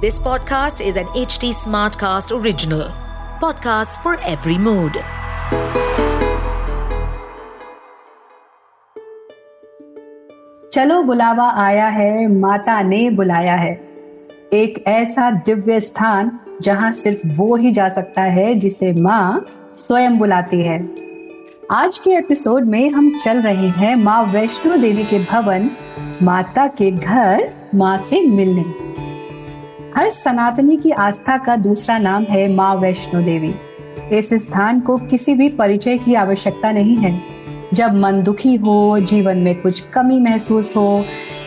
This podcast is an HT Smartcast original. Podcast for every mood. चलो बुलावा आया है, माता ने बुलाया है एक ऐसा दिव्य स्थान जहाँ सिर्फ़ वो ही जा सकता है जिसे माँ स्वयं बुलाती है आज के एपिसोड में हम चल रहे हैं माँ वैष्णो देवी के भवन, माता के घर, माँ से मिलने हर सनातनी की आस्था का दूसरा नाम है माँ वैष्णो देवी। इस स्थान को किसी भी परिचय की आवश्यकता नहीं है। जब मन दुखी हो, जीवन में कुछ कमी महसूस हो,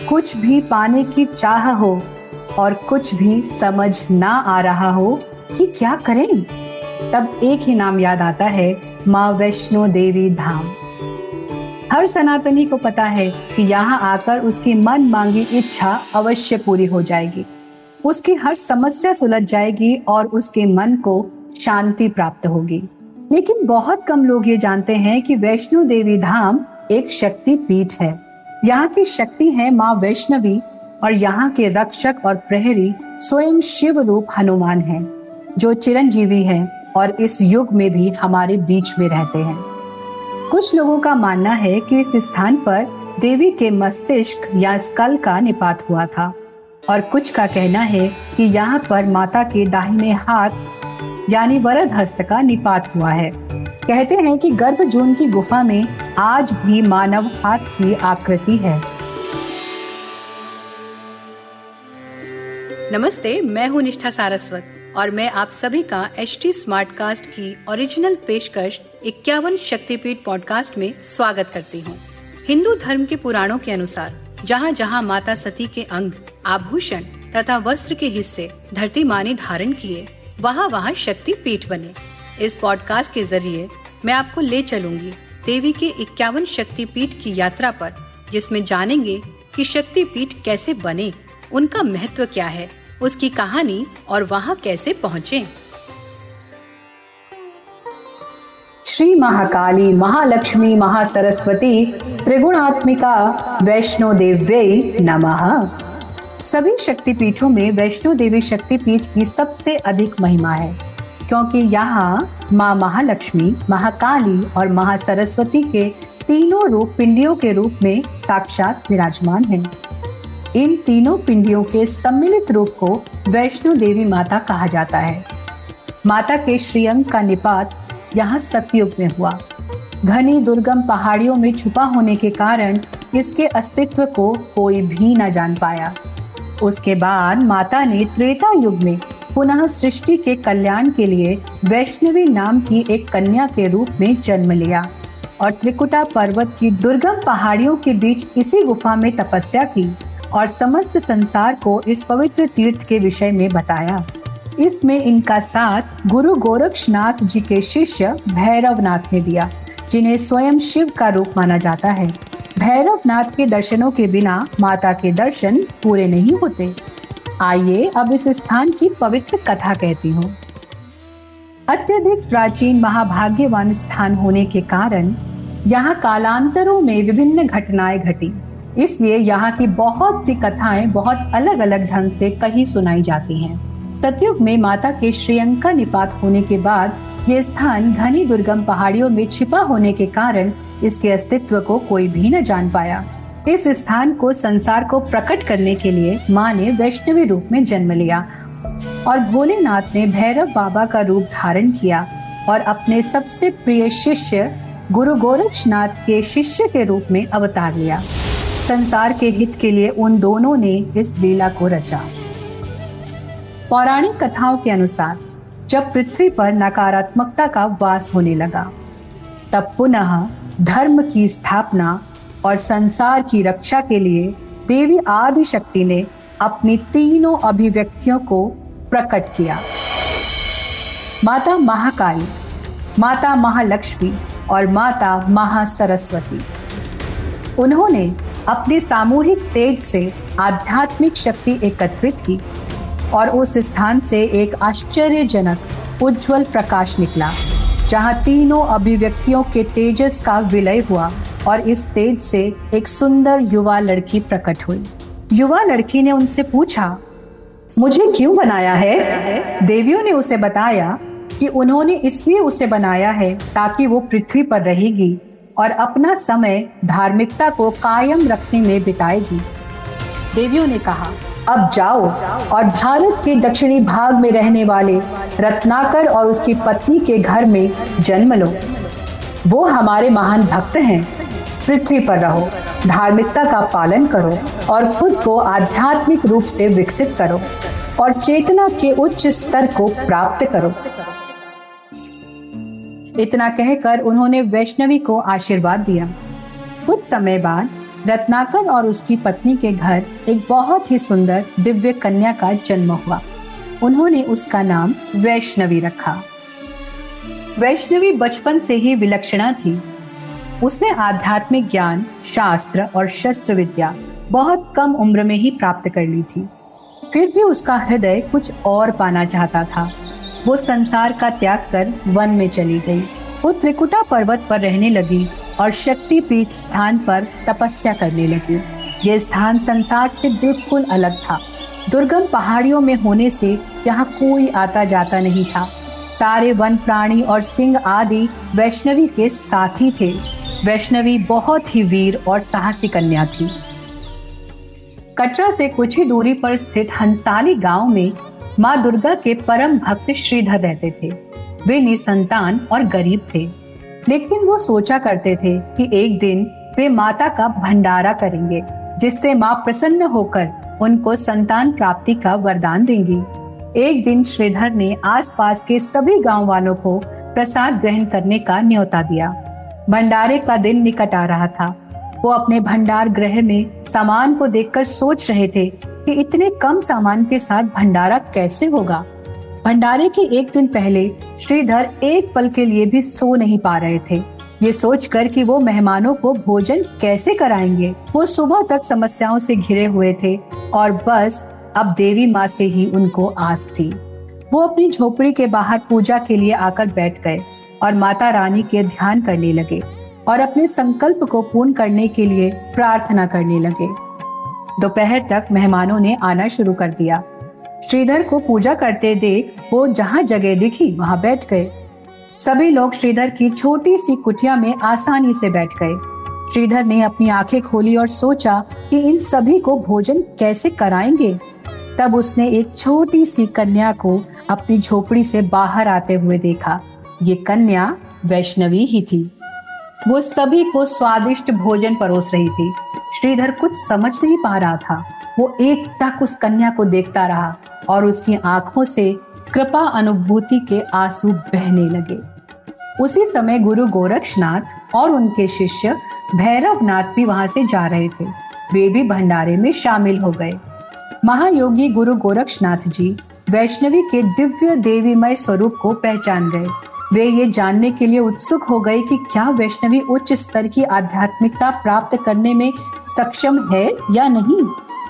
कुछ भी पाने की चाह हो और कुछ भी समझ ना आ रहा हो कि क्या करें, तब एक ही नाम याद आता है, माँ वैष्णो देवी धाम। हर सनातनी को पता है कि यहाँ आकर उसकी मन मांगी इच्छा अवश्य पूरी हो जाएगी। उसकी हर समस्या सुलझ जाएगी और उसके मन को शांति प्राप्त होगी। लेकिन बहुत कम लोग ये जानते हैं कि वैष्णो देवी धाम एक शक्ति पीठ है। यहाँ की शक्ति है माँ वैष्णवी और यहाँ के रक्षक और प्रहरी स्वयं शिव रूप हनुमान हैं, जो चिरंजीवी हैं और इस युग में भी हमारे बीच में रहते हैं। कुछ लोगों का मानना है कि इस स्थान पर देवी के मस्तिष्क या स्कल का निपात हुआ था। और कुछ का कहना है कि यहाँ पर माता के दाहिने हाथ, यानी वरद हस्त का निपात हुआ है। कहते हैं कि गर्भ जून की गुफा में आज भी मानव हाथ की आकृति है। नमस्ते, मैं हूँ निष्ठा सारस्वत और मैं आप सभी का एच टी स्मार्ट कास्ट की ओरिजिनल पेशकश इक्यावन शक्तिपीठ पॉडकास्ट में स्वागत करती हूँ। हिंदू धर्म के पुराणों के अनुसार जहाँ जहाँ माता सती के अंग, आभूषण तथा वस्त्र के हिस्से धरती माँ ने धारण किए, वहाँ वहाँ शक्ति पीठ बने। इस पॉडकास्ट के ज़रिए मैं आपको ले चलूँगी देवी के इक्यावन शक्ति पीठ की यात्रा पर, जिसमें जानेंगे कि शक्ति पीठ कैसे बने, उनका महत्व क्या है, उसकी कहानी और वहाँ कैसे पहुँचे। श्री महाकाली महालक्ष्मी महासरस्वती त्रिगुणात्मिका वैष्णो देव्य नमः सभी शक्तिपीठों में वैष्णो देवी शक्तिपीठ की सबसे अधिक महिमा है, क्योंकि यहाँ माँ महालक्ष्मी, महाकाली और महासरस्वती के तीनों रूप पिंडियों के रूप में साक्षात विराजमान हैं। इन तीनों पिंडियों के सम्मिलित रूप को वैष्णो देवी माता कहा जाता है माता के श्रीअंग का निपात यहाँ सतयुग में हुआ। घनी दुर्गम पहाड़ियों में छुपा होने के कारण इसके अस्तित्व को कोई भी न जान पाया। उसके बाद माता ने त्रेता युग में पुनः सृष्टि के कल्याण के लिए वैष्णवी नाम की एक कन्या के रूप में जन्म लिया और त्रिकुटा पर्वत की दुर्गम पहाड़ियों के बीच इसी गुफा में तपस्या की और समस्त संसार को इस पवित्र तीर्थ के विषय में बताया। इसमें इनका साथ गुरु गोरक्षनाथ जी के शिष्य भैरवनाथ ने दिया, जिन्हें स्वयं शिव का रूप माना जाता है। भैरवनाथ के दर्शनों के बिना माता के दर्शन पूरे नहीं होते। आइए अब इस स्थान की पवित्र कथा कहती हूँ। अत्यधिक प्राचीन महाभाग्यवान स्थान होने के कारण यहाँ कालांतरों में विभिन्न घटनाएँ घटी। इसलिए यहाँ की बहुत सी कथाएँ बहुत अलग अलग ढंग से कहीं सुनाई जाती हैं। सतयुग में माता के श्रीयंका निपात होने के बाद ये स्थान घनी दुर्गम पहाड़ियों में छिपा होने के कारण इसके अस्तित्व को कोई भी न जान पाया। इस स्थान को संसार को प्रकट करने के लिए माँ ने वैष्णवी रूप में जन्म लिया और भोलेनाथ ने भैरव बाबा का रूप धारण किया और अपने सबसे प्रिय शिष्य गुरु गोरक्षनाथ के शिष्य के रूप में अवतार लिया। संसार के हित के लिए उन दोनों ने इस लीला को रचा। पौराणिक कथाओं के अनुसार, जब पृथ्वी पर नकारात्मकता का वास होने लगा, तब पुनः धर्म की स्थापना और संसार की रक्षा के लिए देवी आदि शक्ति ने अपनी तीनों अभिव्यक्तियों को प्रकट किया। माता महाकाली, माता महालक्ष्मी और माता महासरस्वती। उन्होंने अपने सामूहिक तेज से आध्यात्मिक शक्ति एकत्रित की और उस स्थान से एक आश्चर्यजनक, उज्जवल प्रकाश निकला, जहाँ तीनों अभिव्यक्तियों के तेजस का विलय हुआ और इस तेज से एक सुंदर युवा लड़की प्रकट हुई। युवा लड़की ने उनसे पूछा, मुझे क्यों बनाया है? देवियों ने उसे बताया कि उन्होंने इसलिए उसे बनाया है ताकि वो पृथ्वी पर रहेगी और अपना समय धार्मिकता को कायम रखने में बिताएगी। देवियों ने कहा अब जाओ और भारत के दक्षिणी भाग में रहने वाले रत्नाकर और उसकी पत्नी के घर में जन्म लो। वो हमारे महान भक्त हैं। पृथ्वी पर रहो, धार्मिकता का पालन करो और खुद को आध्यात्मिक रूप से विकसित करो और चेतना के उच्च स्तर को प्राप्त करो। इतना कहकर उन्होंने वैष्णवी को आशीर्वाद दिया। कुछ समय बाद रत्नाकर और उसकी पत्नी के घर एक बहुत ही सुंदर दिव्य कन्या का जन्म हुआ। उन्होंने उसका नाम वैष्णवी रखा। वैष्णवी बचपन से ही विलक्षणा थी। उसने आध्यात्मिक ज्ञान, शास्त्र और शस्त्र विद्या बहुत कम उम्र में ही प्राप्त कर ली थी। फिर भी उसका हृदय कुछ और पाना चाहता था। वो संसार का त्याग कर वन में चली गई। वो त्रिकुटा पर्वत पर रहने लगी। और शक्ति पीठ स्थान पर तपस्या करने लगी। ये स्थान संसार से बिल्कुल अलग था। दुर्गम पहाड़ियों में होने से यहाँ कोई आता जाता नहीं था। सारे वन प्राणी और सिंह आदि वैष्णवी के साथी थे। वैष्णवी बहुत ही वीर और साहसी कन्या थी। कटरा से कुछ ही दूरी पर स्थित हंसाली गाँव में माँ दुर्गा के परम भक्त श्रीधर रहते थे। वे निसंतान और गरीब थे। लेकिन वो सोचा करते थे कि एक दिन वे माता का भंडारा करेंगे, जिससे माँ प्रसन्न होकर उनको संतान प्राप्ति का वरदान देंगी। एक दिन श्रीधर ने आसपास के सभी गाँव वालों को प्रसाद ग्रहण करने का न्योता दिया। भंडारे का दिन निकट आ रहा था। वो अपने भंडार गृह में सामान को देखकर सोच रहे थे कि इतने कम सामान के साथ भंडारा कैसे होगा। भंडारे के एक दिन पहले श्रीधर एक पल के लिए भी सो नहीं पा रहे थे। ये सोचकर कि वो मेहमानों को भोजन कैसे कराएँगे, वो सुबह तक समस्याओं से घिरे हुए थे और बस अब देवी माँ से ही उनको आस थी। वो अपनी झोपड़ी के बाहर पूजा के लिए आकर बैठ गए और माता रानी के ध्यान करने लगे और अपने संकल्प को पूर्ण करने के लिए प्रार्थना करने लगे। दोपहर तक मेहमानों ने आना शुरू कर दिया। श्रीधर को पूजा करते देख वो जहाँ जगह दिखी, वहाँ बैठ गए। सभी लोग श्रीधर की छोटी सी कुटिया में आसानी से बैठ गए। श्रीधर ने अपनी आँखें खोली और सोचा कि इन सभी को भोजन कैसे कराएँगे। तब उसने एक छोटी सी कन्या को अपनी झोपड़ी से बाहर आते हुए देखा। ये कन्या वैष्णवी ही थी। वो सभी को स्वादिष्ट भोजन परोस रही थी। श्रीधर कुछ समझ नहीं पा रहा था। वो एक तक उस कन्या को देखता रहा। और उसकी आँखों से कृपा अनुभूति के आँसू बहने लगे। उसी समय गुरु गोरक्षनाथ और उनके शिष्य भैरव नाथ भी वहाँ से जा रहे थे। वे भी भंडारे में शामिल हो गए। महायोगी गुरु गोरक्षनाथ जी वैष्णवी के दिव्य देवीमय स्वरूप को पहचान गए। वे ये जानने के लिए उत्सुक हो गए कि क्या वैष्णवी उच्च स्तर की आध्यात्मिकता प्राप्त करने में सक्षम है या नहीं।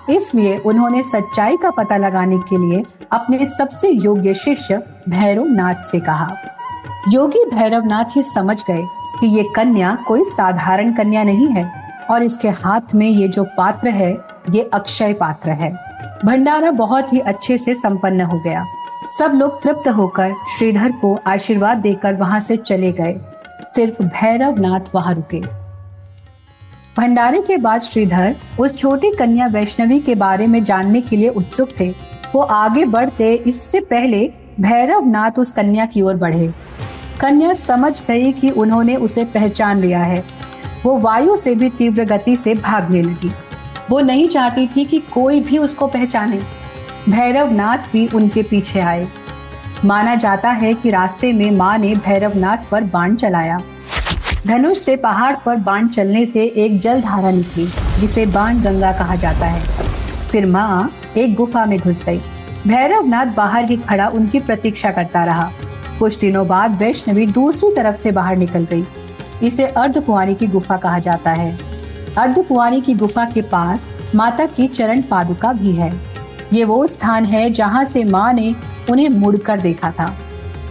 इसलिए उन्होंने सच्चाई का पता लगाने के लिए अपने सबसे योग्य शिष्य भैरव नाथ से कहा। योगी भैरव नाथ ये समझ गए कि ये कन्या कोई साधारण कन्या नहीं है और इसके हाथ में ये जो पात्र है, ये अक्षय पात्र है। भंडारा बहुत ही अच्छे से संपन्न हो गया। सब लोग तृप्त होकर श्रीधर को आशीर्वाद देकर वहाँ से चले गए। सिर्फ़ भैरव नाथ वहाँ रुके। भंडारे के बाद श्रीधर उस छोटी कन्या वैष्णवी के बारे में जानने के लिए उत्सुक थे। वो आगे बढ़ते, इससे पहले भैरव नाथ उस कन्या की ओर बढ़े। कन्या समझ गई कि उन्होंने उसे पहचान लिया है। वो वायु से भी तीव्र गति से भागने लगी। वो नहीं चाहती थी कि कोई भी उसको पहचाने। भैरव नाथ भी उनके पीछे आए। माना जाता है कि रास्ते में माँ ने भैरव नाथ पर बाण चलाया। धनुष से पहाड़ पर बाण चलने से एक जल धारा निकली, जिसे बाण गंगा कहा जाता है। फिर माँ एक गुफा में घुस गई। भैरव नाथ बाहर ही खड़ा उनकी प्रतीक्षा करता रहा। कुछ दिनों बाद वैष्णवी दूसरी तरफ़ से बाहर निकल गई। इसे अर्ध अर्धकुआरी की गुफा कहा जाता है। अर्ध अर्धकुआरी की गुफा के पास माता की चरण पादुका भी है। ये वो स्थान है जहाँ से माँ ने उन्हें मुड़कर देखा था।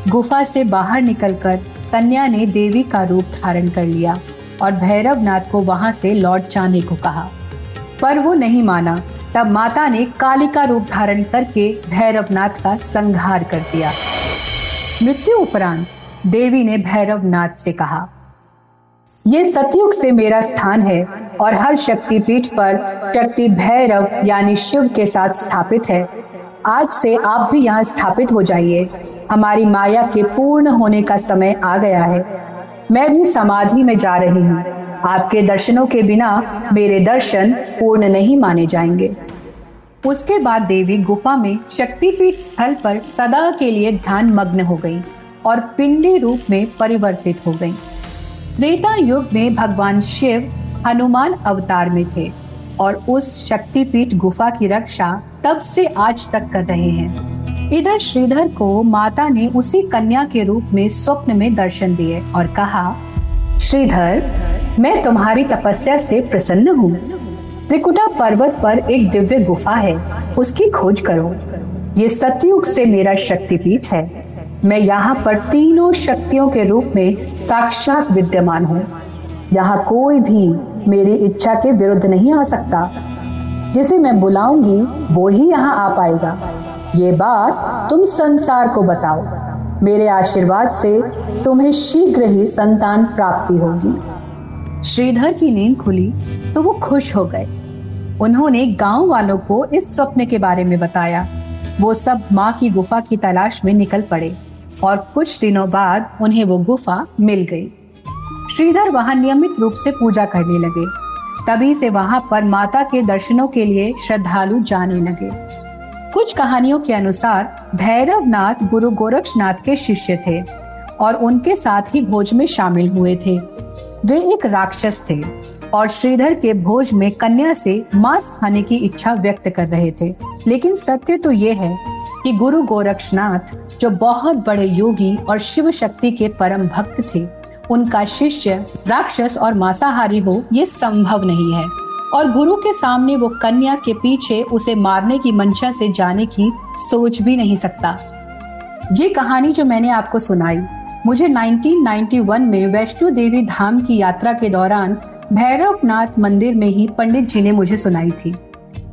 गुफा से बाहर निकलकर कन्या ने देवी का रूप धारण कर लिया और भैरव नाथ को वहाँ से लौट जाने को कहा। पर वो नहीं माना, तब माता ने काली का रूप धारण करके भैरवनाथ का संहार कर दिया। मृत्यु उपरांत देवी ने भैरवनाथ से कहा, ये सतयुग से मेरा स्थान है और हर शक्ति पीठ पर शक्ति भैरव यानी शिव के साथ स्थापित है। आज से आप भी यहाँ स्थापित हो जाइए। हमारी माया के पूर्ण होने का समय आ गया है। मैं भी समाधि में जा रही हूँ। आपके दर्शनों के बिना मेरे दर्शन पूर्ण नहीं माने जाएँगे। उसके बाद देवी गुफा में शक्तिपीठ स्थल पर सदा के लिए ध्यान मग्न हो गई और पिंडी रूप में परिवर्तित हो गई। त्रेता युग में भगवान शिव हनुमान अवतार में थे और उस शक्तिपीठ गुफा की रक्षा तब से आज तक कर रहे हैं। इधर श्रीधर को माता ने उसी कन्या के रूप में स्वप्न में दर्शन दिए और कहा, श्रीधर, मैं तुम्हारी तपस्या से प्रसन्न हूँ। त्रिकुटा पर्वत पर एक दिव्य गुफा है, उसकी खोज करो। ये सतयुग से मेरा शक्तिपीठ है। मैं यहाँ पर तीनों शक्तियों के रूप में साक्षात विद्यमान हूँ। यहाँ कोई भी मेरी इच्छा के विरुद्ध नहीं आ सकता। जिसे मैं बुलाऊँगी, वो ही यहाँ आ पाएगा। ये बात तुम संसार को बताओ। मेरे आशीर्वाद से तुम्हें शीघ्र ही संतान प्राप्ति होगी। श्रीधर की नींद खुली तो वो खुश हो गए। उन्होंने गाँव वालों को इस स्वप्न के बारे में बताया। वो सब माँ की गुफा की तलाश में निकल पड़े और कुछ दिनों बाद उन्हें वो गुफा मिल गई। श्रीधर वहाँ नियमित रूप से पूजा करने लगे। तभी से वहाँ पर माता के दर्शनों के लिए श्रद्धालु जाने लगे। कुछ कहानियों के अनुसार भैरव नाथ गुरु गोरक्षनाथ के शिष्य थे और उनके साथ ही भोज में शामिल हुए थे। वे एक राक्षस थे और श्रीधर के भोज में कन्या से मांस खाने की इच्छा व्यक्त कर रहे थे। लेकिन सत्य तो ये है कि गुरु गोरक्षनाथ, जो बहुत बड़े योगी और शिव शक्ति के परम भक्त थे, उनका शिष्य राक्षस और मांसाहारी हो, ये संभव नहीं है। और गुरु के सामने वो कन्या के पीछे उसे मारने की मंशा से जाने की सोच भी नहीं सकता ये कहानी जो मैंने आपको सुनाई, मुझे 1991 में वैष्णो देवी धाम की यात्रा के दौरान भैरवनाथ मंदिर में ही पंडित जी ने मुझे सुनाई थी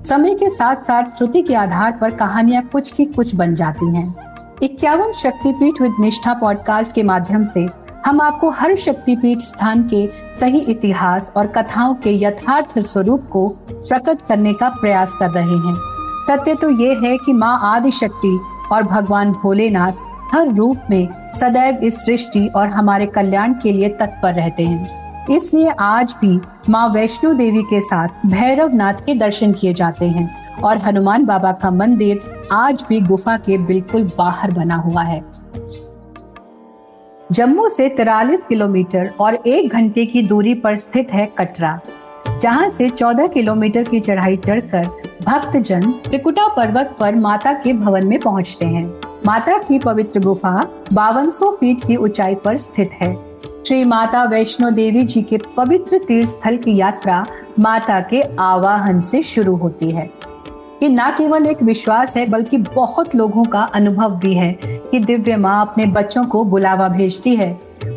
समय के साथ साथ श्रुति के आधार पर कहानियाँ कुछ की कुछ बन जाती हैं। इक्यावन शक्तिपीठ विद निष्ठा पॉडकास्ट के माध्यम से हम आपको हर शक्तिपीठ स्थान के सही इतिहास और कथाओं के यथार्थ स्वरूप को प्रकट करने का प्रयास कर रहे हैं। सत्य तो ये है कि माँ आदि शक्ति और भगवान भोलेनाथ हर रूप में सदैव इस सृष्टि और हमारे कल्याण के लिए तत्पर रहते हैं। इसलिए आज भी माँ वैष्णो देवी के साथ भैरव नाथ के दर्शन किए जाते हैं और हनुमान बाबा का मंदिर आज भी गुफा के बिल्कुल बाहर बना हुआ है। जम्मू से तिरालीस किलोमीटर और एक घंटे की दूरी पर स्थित है कटरा, जहाँ से 14 किलोमीटर की चढ़ाई चढ़कर भक्तजन त्रिकुटा पर्वत पर माता के भवन में पहुँचते हैं। माता की पवित्र गुफा बावन फीट की ऊंचाई पर स्थित है। श्री माता वैष्णो देवी जी के पवित्र तीर्थ स्थल की यात्रा माता के आवाहन से शुरू होती है। ये न केवल एक विश्वास है, बल्कि बहुत लोगों का अनुभव भी है कि दिव्य माँ अपने बच्चों को बुलावा भेजती है।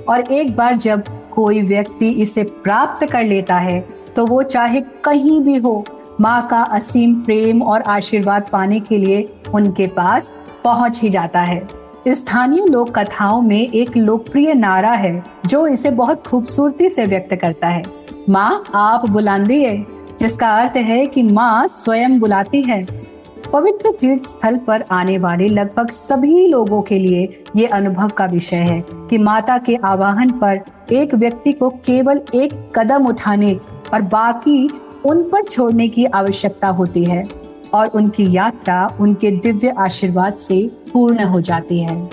और एक बार जब कोई व्यक्ति इसे प्राप्त कर लेता है तो वो चाहे कहीं भी हो, माँ का असीम प्रेम और आशीर्वाद पाने के लिए उनके पास पहुँच ही जाता है। स्थानीय लोक कथाओं में एक लोकप्रिय नारा है, जो इसे बहुत खूबसूरती से व्यक्त करता है। माँ, आप बुलांदी है। जिसका अर्थ है कि माँ स्वयं बुलाती है। पवित्र तीर्थ स्थल पर आने वाले लगभग सभी लोगों के लिए ये अनुभव का विषय है कि माता के आवाहन पर एक व्यक्ति को केवल एक कदम उठाने और बाकी उन पर छोड़ने की आवश्यकता होती है और उनकी यात्रा उनके दिव्य आशीर्वाद से पूर्ण हो जाती है।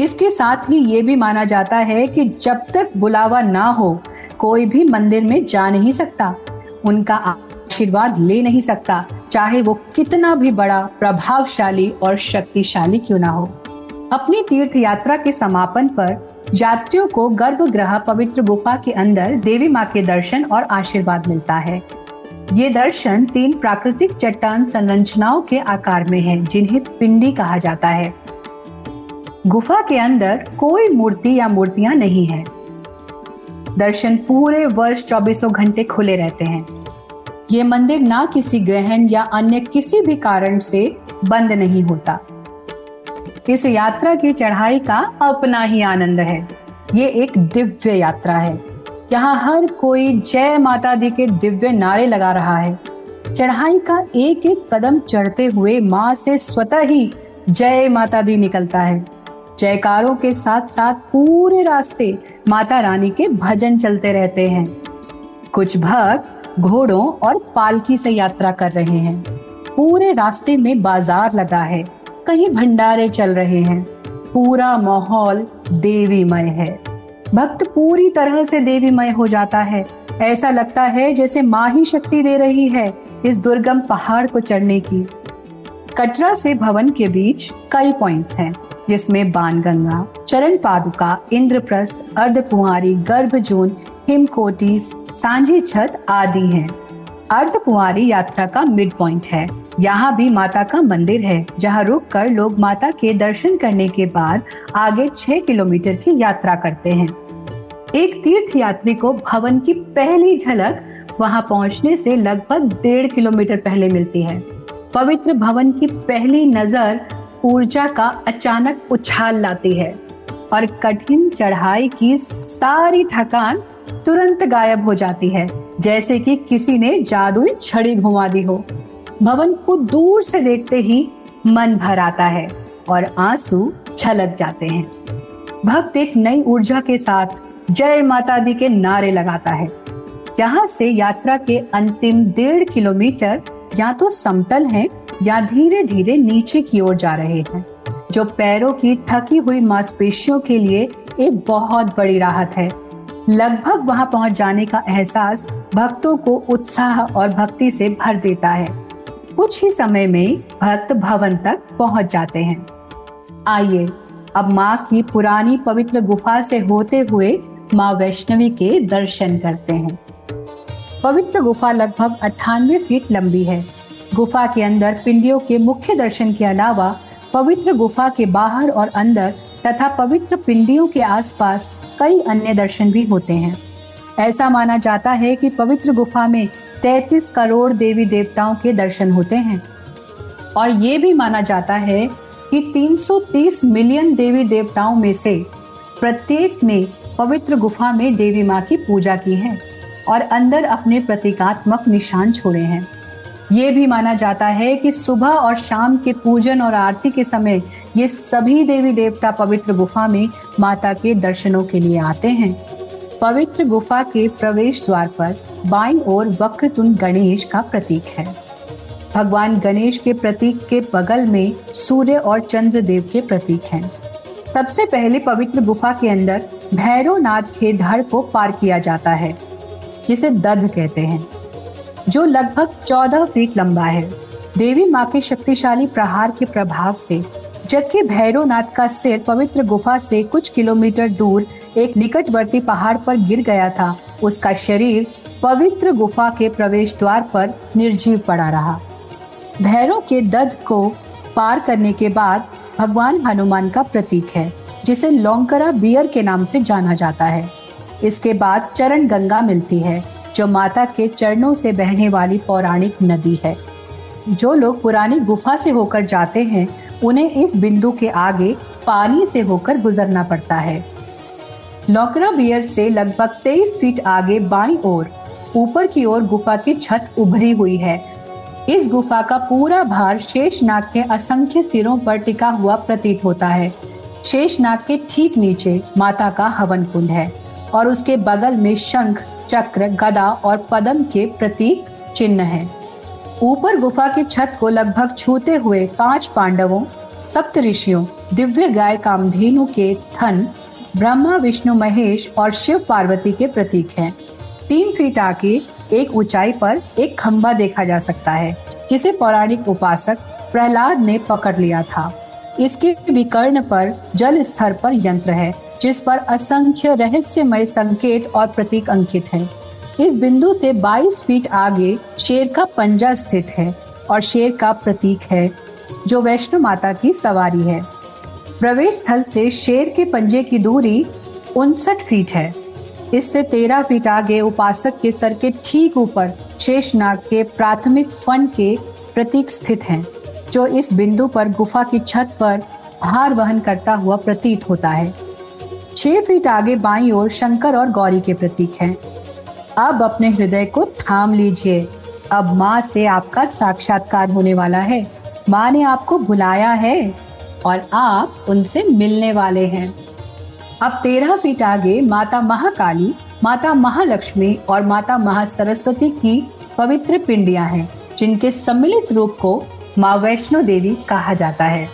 इसके साथ ही ये भी माना जाता है कि जब तक बुलावा ना हो, कोई भी मंदिर में जा नहीं सकता। उनका आशीर्वाद ले नहीं सकता, चाहे वो कितना भी बड़ा, प्रभावशाली और शक्तिशाली क्यों ना हो। अपनी तीर्थ यात्रा के समापन पर यात्रियों को गर्भगृह पवित्र गुफा के अंदर देवी माँ के दर्शन और आशीर्वाद मिलता है। ये दर्शन तीन प्राकृतिक चट्टान संरचनाओं के आकार में है, जिन्हें पिंडी कहा जाता है। गुफा के अंदर कोई मूर्ति या मूर्तियाँ नहीं है। दर्शन पूरे वर्ष चौबीसों घंटे खुले रहते हैं। ये मंदिर ना किसी ग्रहण या अन्य किसी भी कारण से बंद नहीं होता। इस यात्रा की चढ़ाई का अपना ही आनंद है। ये एक दिव्य यात्रा है। यहाँ हर कोई जय माता दी के दिव्य नारे लगा रहा है। चढ़ाई का एक एक कदम चढ़ते हुए माँ से स्वतः ही जय माता दी निकलता है। जयकारों के साथ साथ पूरे रास्ते माता रानी के भजन चलते रहते हैं। कुछ भक्त घोड़ों और पालकी से यात्रा कर रहे हैं। पूरे रास्ते में बाज़ार लगा है। कहीं भंडारे चल रहे हैं। पूरा माहौल देवीमय है। भक्त पूरी तरह से देवीमय हो जाता है। ऐसा लगता है जैसे माँ ही शक्ति दे रही है इस दुर्गम पहाड़ को चढ़ने की। कटरा से भवन के बीच कई पॉइंट्स हैं, जिसमें बाणगंगा चरण पादुका इंद्रप्रस्थ, अर्धकुंवारी, गर्भजून हिमकोटी, सांझी छत आदि हैं। अर्धकुंवारी यात्रा का मिड पॉइंट है। यहाँ भी माता का मंदिर है, जहाँ रुक कर लोग माता के दर्शन करने के बाद आगे छह किलोमीटर की यात्रा करते हैं। एक तीर्थ यात्री को भवन की पहली झलक वहाँ पहुँचने से लगभग डेढ़ किलोमीटर पहले मिलती है। पवित्र भवन की पहली नज़र ऊर्जा का अचानक उछाल लाती है और कठिन चढ़ाई की सारी थकान तुरंत गायब हो जाती है, जैसे कि किसी ने जादुई छड़ी घुमा दी हो। भवन को दूर से देखते ही मन भर आता है और आँसू छलक जाते हैं। भक्त एक नई ऊर्जा के साथ जय माता दी के नारे लगाता है। यहाँ से यात्रा के अंतिम डेढ़ किलोमीटर या तो समतल है या धीरे धीरे नीचे की ओर जा रहे हैं, जो पैरों की थकी हुई मांसपेशियों के लिए एक बहुत बड़ी राहत है। लगभग वहाँ पहुँच जाने का एहसास भक्तों को उत्साह और भक्ति से भर देता है। कुछ ही समय में भक्त भवन तक पहुँच जाते हैं। आइए, अब माँ की पुरानी पवित्र गुफा से होते हुए माँ वैष्णवी के दर्शन करते हैं। पवित्र गुफा लगभग अट्ठानवे फीट लंबी है। गुफा के अंदर पिंडियों के मुख्य दर्शन के अलावा पवित्र गुफा के बाहर और अंदर तथा पवित्र पिंडियों के आसपास कई अन्य दर्शन भी होते हैं। ऐसा माना जाता है कि पवित्र गुफा में 33 करोड़ देवी देवताओं के दर्शन होते हैं। और ये भी माना जाता है कि 330 मिलियन देवी देवताओं में से प्रत्येक ने पवित्र गुफा में देवी माँ की पूजा की है और अंदर अपने प्रतीकात्मक निशान छोड़े हैं। ये भी माना जाता है कि सुबह और शाम के पूजन और आरती के समय ये सभी देवी देवता पवित्र गुफा में माता के दर्शनों के लिए आते हैं। पवित्र गुफा के प्रवेश द्वार पर बाई ओर वक्रतुंड गणेश का प्रतीक है। भगवान गणेश के प्रतीक के बगल में सूर्य और चंद्र देव के प्रतीक हैं। सबसे पहले पवित्र गुफा के अंदर भैरवनाथ के धड़ को पार किया जाता है, जिसे दध कहते हैं। जो लगभग 14 फीट लंबा है। देवी माँ के शक्तिशाली प्रहार के प्रभाव से, जबकि भैरवनाथ का सिर पवित्र गुफा से कुछ किलोमीटर दूर एक निकटवर्ती पहाड़ पर गिर गया था। उसका शरीर पवित्र गुफा के प्रवेश द्वार पर निर्जीव पड़ा रहा। भैरव के दध को पार करने के बाद भगवान हनुमान का प्रतीक है, जिसे लोंकरा बियर के नाम से जाना जाता है। इसके बाद चरण गंगा मिलती है। जो माता के चरणों से बहने वाली पौराणिक नदी है। जो लोग पुरानी गुफा से होकर जाते हैं, उन्हें इस बिंदु के आगे पानी से होकर गुजरना पड़ता है। लौकरा बियर से लगभग 23 फीट आगे बाई ओर, ऊपर की ओर गुफा की छत उभरी हुई है। इस गुफा का पूरा भार शेषनाग के असंख्य सिरों पर टिका हुआ प्रतीत होता है। शेषनाग के ठीक नीचे माता का हवन कुंड है और उसके बगल में शंख चक्र, गदा और पदम के प्रतीक चिन्ह हैं। ऊपर गुफा की छत को लगभग छूते हुए पाँच पांडवों, सप्त ऋषियों, दिव्य गाय कामधेनु के थन ब्रह्मा, विष्णु, महेश और शिव पार्वती के प्रतीक हैं। तीन फीट आगे, एक ऊंचाई पर एक खम्बा देखा जा सकता है, जिसे पौराणिक उपासक प्रहलाद ने पकड़ लिया था इसके विकर्ण पर जल स्तर पर यंत्र है जिस पर असंख्य रहस्यमय संकेत और प्रतीक अंकित हैं। इस बिंदु से 22 फीट आगे शेर का पंजा स्थित है और शेर का प्रतीक है जो वैष्णो माता की सवारी है। प्रवेश स्थल से शेर के पंजे की दूरी उनसठ फीट है। इससे तेरह फीट आगे उपासक के सर के ठीक ऊपर शेषनाग के प्राथमिक फन के प्रतीक स्थित हैं, जो इस बिंदु पर गुफा की छत पर भार वहन करता हुआ प्रतीत होता है। छह फीट आगे बाई ओर शंकर और गौरी के प्रतीक हैं। अब अपने हृदय को थाम लीजिए। अब माँ से आपका साक्षात्कार होने वाला है। माँ ने आपको बुलाया है और आप उनसे मिलने वाले हैं। अब तेरह फीट आगे माता महाकाली, माता महालक्ष्मी और माता महासरस्वती की पवित्र पिंडियाँ हैं, जिनके सम्मिलित रूप को माँ वैष्णो देवी कहा जाता है।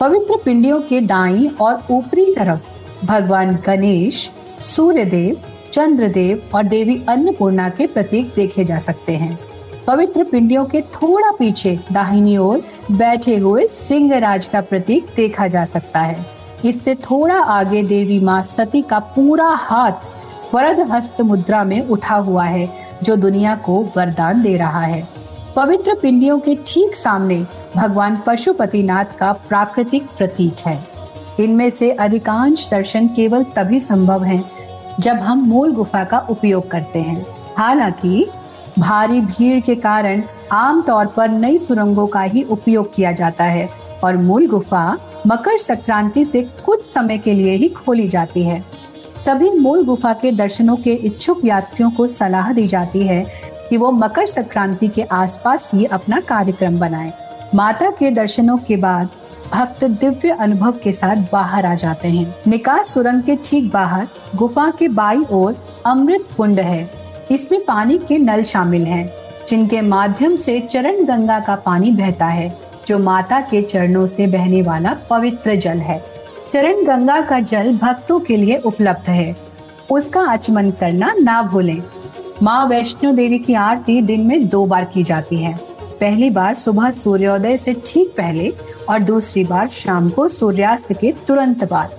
पवित्र पिंडियों के दाई और ऊपरी तरफ़ भगवान गणेश, सूर्यदेव, चंद्रदेव और देवी अन्नपूर्णा के प्रतीक देखे जा सकते हैं। पवित्र पिंडियों के थोड़ा पीछे दाहिनी ओर बैठे हुए सिंह राज का प्रतीक देखा जा सकता है। इससे थोड़ा आगे देवी माँ सती का पूरा हाथ वरद हस्त मुद्रा में उठा हुआ है, जो दुनिया को वरदान दे रहा है। पवित्र पिंडियों के ठीक सामने भगवान पशुपतिनाथ का प्राकृतिक प्रतीक है। इनमें से अधिकांश दर्शन केवल तभी संभव हैं, जब हम मूल गुफा का उपयोग करते हैं हालाँकि, भारी भीड़ के कारण आमतौर पर नई सुरंगों का ही उपयोग किया जाता है और मूल गुफा मकर संक्रांति से कुछ समय के लिए ही खोली जाती है सभी मूल गुफा के दर्शनों के इच्छुक यात्रियों को सलाह दी जाती है कि वो मकर संक्रांति के आसपास ही अपना कार्यक्रम बनाएँ। माता के दर्शनों के बाद भक्त दिव्य अनुभव के साथ बाहर आ जाते हैं। निकास सुरंग के ठीक बाहर गुफा के बाई ओर अमृत कुंड है। इसमें पानी के नल शामिल हैं, जिनके माध्यम से चरण गंगा का पानी बहता है जो माता के चरणों से बहने वाला पवित्र जल है। चरण गंगा का जल भक्तों के लिए उपलब्ध है। उसका आचमन करना ना भूलें। माँ वैष्णो देवी की आरती दिन में दो बार की जाती है। पहली बार सुबह सूर्योदय से ठीक पहले और दूसरी बार शाम को सूर्यास्त के तुरंत बाद।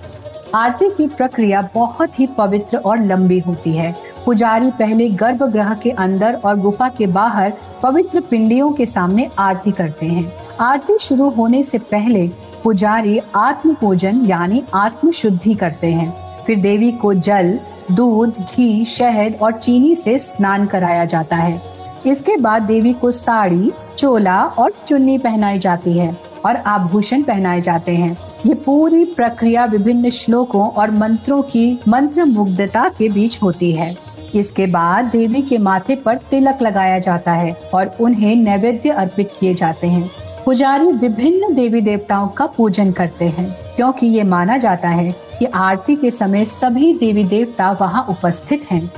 आरती की प्रक्रिया बहुत ही पवित्र और लंबी होती है। पुजारी पहले गर्भगृह के अंदर और गुफा के बाहर पवित्र पिंडियों के सामने आरती करते हैं। आरती शुरू होने से पहले पुजारी आत्म पूजन यानी आत्म शुद्धि करते हैं। फिर देवी को जल, दूध, घी, शहद और चीनी से स्नान कराया जाता है। इसके बाद देवी को साड़ी, चोला और चुन्नी पहनाई जाती है और आभूषण पहनाए जाते हैं। ये पूरी प्रक्रिया विभिन्न श्लोकों और मंत्रों की मंत्र मुग्धता के बीच होती है। इसके बाद देवी के माथे पर तिलक लगाया जाता है और उन्हें नैवेद्य अर्पित किए जाते हैं। पुजारी विभिन्न देवी देवताओं का पूजन करते हैं, क्योंकि ये माना जाता है कि आरती के समय सभी देवी देवता वहाँ उपस्थित हैं।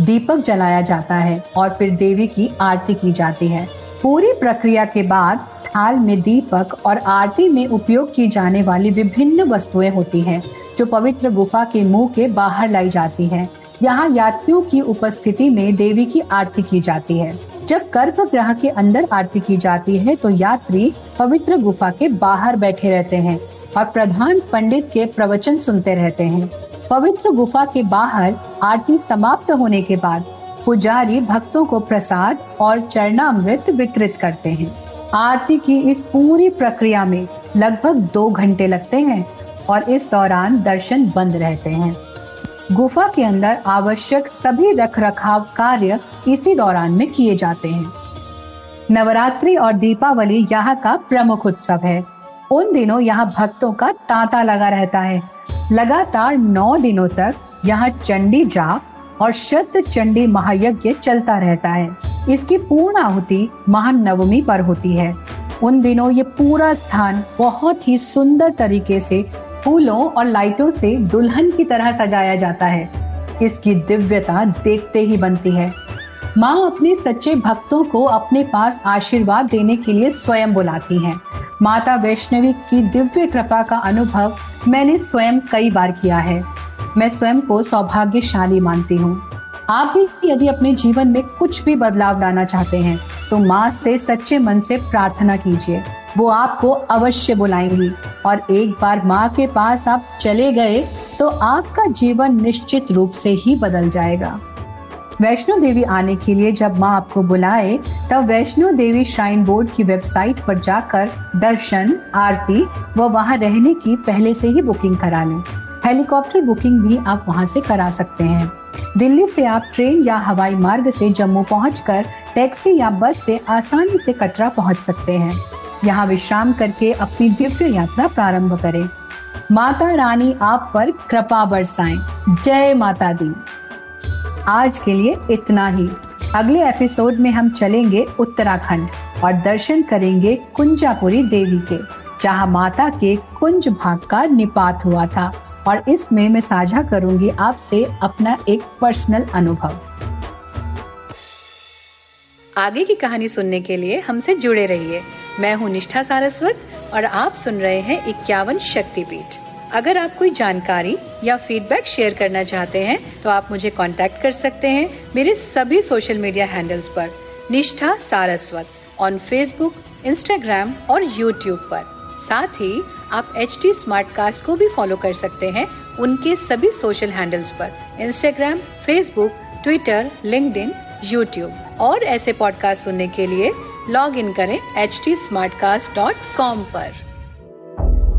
दीपक जलाया जाता है और फिर देवी की आरती की जाती है। पूरी प्रक्रिया के बाद थाल में दीपक और आरती में उपयोग की जाने वाली विभिन्न वस्तुएँ होती हैं, जो पवित्र गुफा के मुँह के बाहर लाई जाती हैं। यहाँ यात्रियों की उपस्थिति में देवी की आरती की जाती है। जब गर्भगृह के अंदर आरती की जाती है तो यात्री पवित्र गुफा के बाहर बैठे रहते हैं और प्रधान पंडित के प्रवचन सुनते रहते हैं। पवित्र गुफा के बाहर आरती समाप्त होने के बाद पुजारी भक्तों को प्रसाद और चरणामृत विकृत करते हैं। आरती की इस पूरी प्रक्रिया में लगभग दो घंटे लगते हैं और इस दौरान दर्शन बंद रहते हैं। गुफा के अंदर आवश्यक सभी रख रखाव कार्य इसी दौरान में किए जाते हैं। नवरात्रि और दीपावली यहाँ का प्रमुख उत्सव है। उन दिनों यहाँ भक्तों का तांता लगा रहता है लगातार नौ दिनों तक यहाँ चंडी जाप और शत चंडी महायज्ञ चलता रहता है। इसकी पूर्ण आहुति महानवमी पर होती है। उन दिनों ये पूरा स्थान बहुत ही सुंदर तरीके से फूलों और लाइटों से दुल्हन की तरह सजाया जाता है। इसकी दिव्यता देखते ही बनती है। माँ अपने सच्चे भक्तों को अपने पास आशीर्वाद देने के लिए स्वयं बुलाती हैं। माता वैष्णवी की दिव्य कृपा का अनुभव मैंने स्वयं कई बार किया है। मैं स्वयं को सौभाग्यशाली मानती हूँ। आप भी यदि अपने जीवन में कुछ भी बदलाव लाना चाहते हैं तो माँ से सच्चे मन से प्रार्थना कीजिए। वो आपको अवश्य बुलाएँगी। और एक बार माँ के पास आप चले गए तो आपका जीवन निश्चित रूप से ही बदल जाएगा। वैष्णो देवी आने के लिए जब माँ आपको बुलाए, तब वैष्णो देवी श्राइन बोर्ड की वेबसाइट पर जाकर दर्शन, आरती व वहाँ रहने की पहले से ही बुकिंग करा लें। हेलीकॉप्टर बुकिंग भी आप वहाँ से करा सकते हैं। दिल्ली से आप ट्रेन या हवाई मार्ग से जम्मू पहुंचकर टैक्सी या बस से आसानी से कटरा पहुँच सकते हैं। यहाँ विश्राम करके अपनी दिव्य यात्रा प्रारंभ करें। माता रानी आप पर कृपा बरसाएँ। जय माता दी। आज के लिए इतना ही। अगले एपिसोड में हम चलेंगे उत्तराखंड और दर्शन करेंगे कुंजापुरी देवी के, जहाँ माता के कुंज भाग का निपात हुआ था। और इसमें मैं साझा करूँगी आपसे अपना एक पर्सनल अनुभव। आगे की कहानी सुनने के लिए हमसे जुड़े रहिए। मैं हूँ निष्ठा सारस्वत और आप सुन रहे हैं इक्यावन शक्तिपीठ। अगर आप कोई जानकारी या फीडबैक शेयर करना चाहते हैं तो आप मुझे कांटेक्ट कर सकते हैं मेरे सभी सोशल मीडिया हैंडल्स पर। Nishtha Saraswat on Facebook Instagram और यूट्यूब पर। साथ ही, आप एच टी स्मार्ट कास्ट को भी फॉलो कर सकते हैं उनके सभी सोशल हैंडल्स पर। Instagram Facebook Twitter link YouTube और ऐसे पॉडकास्ट सुनने के लिए लॉग इन करें एच टी पर।